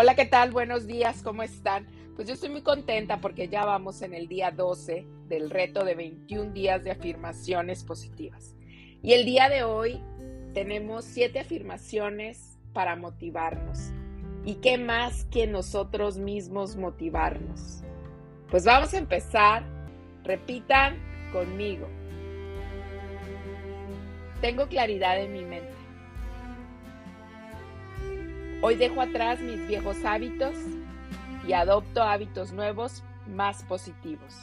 Hola, ¿qué tal? Buenos días, ¿cómo están? Pues yo estoy muy contenta porque ya vamos en el día 12 del reto de 21 días de afirmaciones positivas. Y el día de hoy tenemos siete afirmaciones para motivarnos. ¿Y qué más que nosotros mismos motivarnos? Pues vamos a empezar. Repitan conmigo. Tengo claridad en mi mente. Hoy dejo atrás mis viejos hábitos y adopto hábitos nuevos más positivos.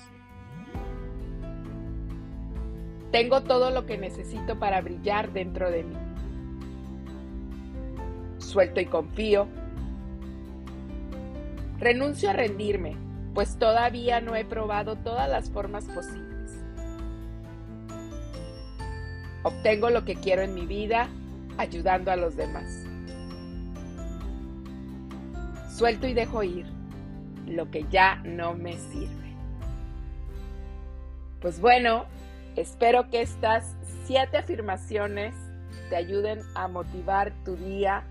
Tengo todo lo que necesito para brillar dentro de mí. Suelto y confío. Renuncio a rendirme, pues todavía no he probado todas las formas posibles. Obtengo lo que quiero en mi vida ayudando a los demás. Suelto y dejo ir lo que ya no me sirve. Pues bueno, espero que estas siete afirmaciones te ayuden a motivar tu día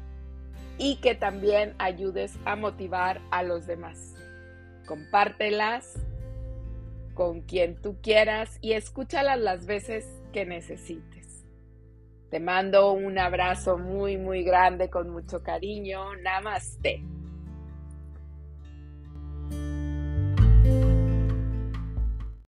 y que también ayudes a motivar a los demás. Compártelas con quien tú quieras y escúchalas las veces que necesites. Te mando un abrazo muy, muy grande con mucho cariño. Namaste.